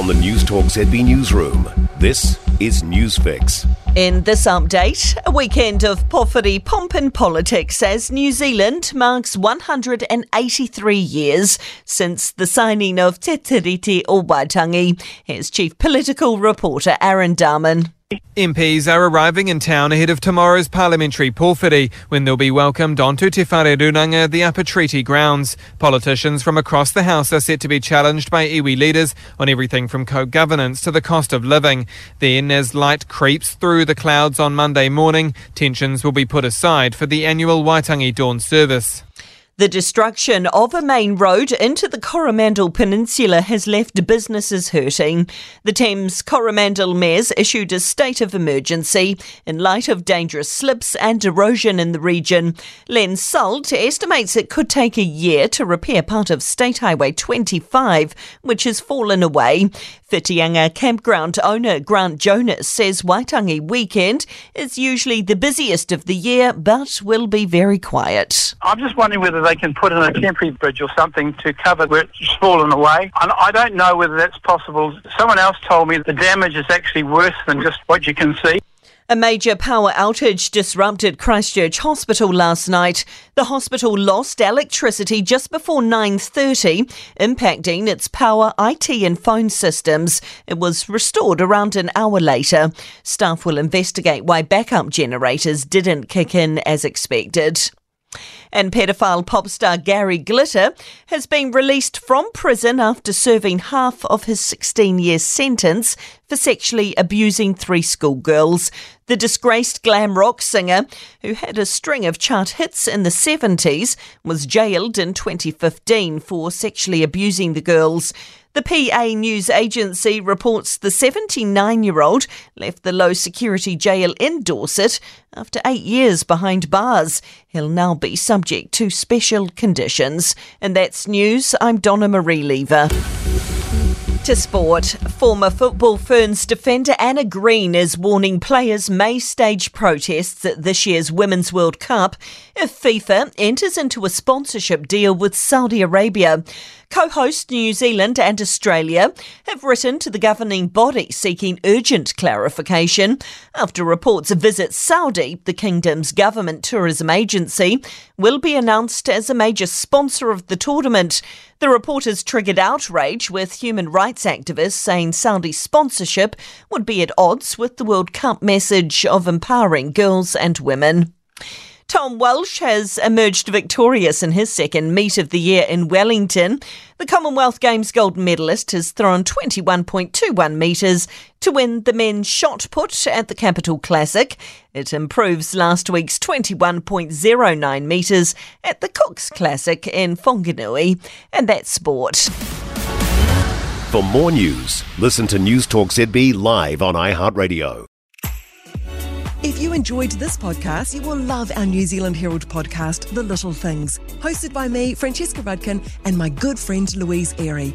From the News Newstalk ZB Newsroom, this is Newsfix. In this update, a weekend of pōwhiri pomp and politics as New Zealand marks 183 years since the signing of Te Tiriti o Waitangi. Here's Chief Political Reporter Aaron Darman. MPs are arriving in town ahead of tomorrow's parliamentary pōwhiri, when they'll be welcomed onto Te Whare Runanga, the Upper Treaty grounds. Politicians from across the House are set to be challenged by iwi leaders on everything from co-governance to the cost of living. Then, as light creeps through the clouds on Monday morning, tensions will be put aside for the annual Waitangi Dawn service. The destruction of a main road into the Coromandel Peninsula has left businesses hurting. The Thames Coromandel mayors issued a state of emergency in light of dangerous slips and erosion in the region. Len Salt estimates it could take a year to repair part of State Highway 25, which has fallen away. Whitianga campground owner Grant Jonas says Waitangi weekend is usually the busiest of the year, but will be very quiet. I'm just wondering whether they can put in a temporary bridge or something to cover where it's fallen away. And I don't know whether that's possible. Someone else told me the damage is actually worse than just what you can see. A major power outage disrupted Christchurch Hospital last night. The hospital lost electricity just before 9:30, impacting its power, IT and phone systems. It was restored around an hour later. Staff will investigate why backup generators didn't kick in as expected. And pedophile pop star Gary Glitter has been released from prison after serving half of his 16 year sentence for sexually abusing three schoolgirls. The disgraced glam rock singer, who had a string of chart hits in the 70s, was jailed in 2015 for sexually abusing the girls. The PA News Agency reports the 79 year old left the low security jail in Dorset after eight years behind bars. He'll now be subject to special conditions. And that's news. I'm Donna Marie Lever. To sport, former football Ferns defender Anna Green is warning players may stage protests at this year's Women's World Cup if FIFA enters into a sponsorship deal with Saudi Arabia. Co hosts New Zealand and Australia have written to the governing body seeking urgent clarification after reports a visit Saudi, the kingdom's government tourism agency, will be announced as a major sponsor of the tournament. The report has triggered outrage with human rights activists saying Saudi sponsorship would be at odds with the World Cup message of empowering girls and women. Tom Walsh has emerged victorious in his second meet of the year in Wellington. The Commonwealth Games gold medalist has thrown 21.21 metres to win the men's shot put at the Capital Classic. It improves last week's 21.09 metres at the Cooks Classic in Whanganui. And that's sport. For more news, listen to Newstalk ZB live on iHeartRadio. If you enjoyed this podcast, you will love our New Zealand Herald podcast, The Little Things, hosted by me, Francesca Rudkin, and my good friend Louise Airy.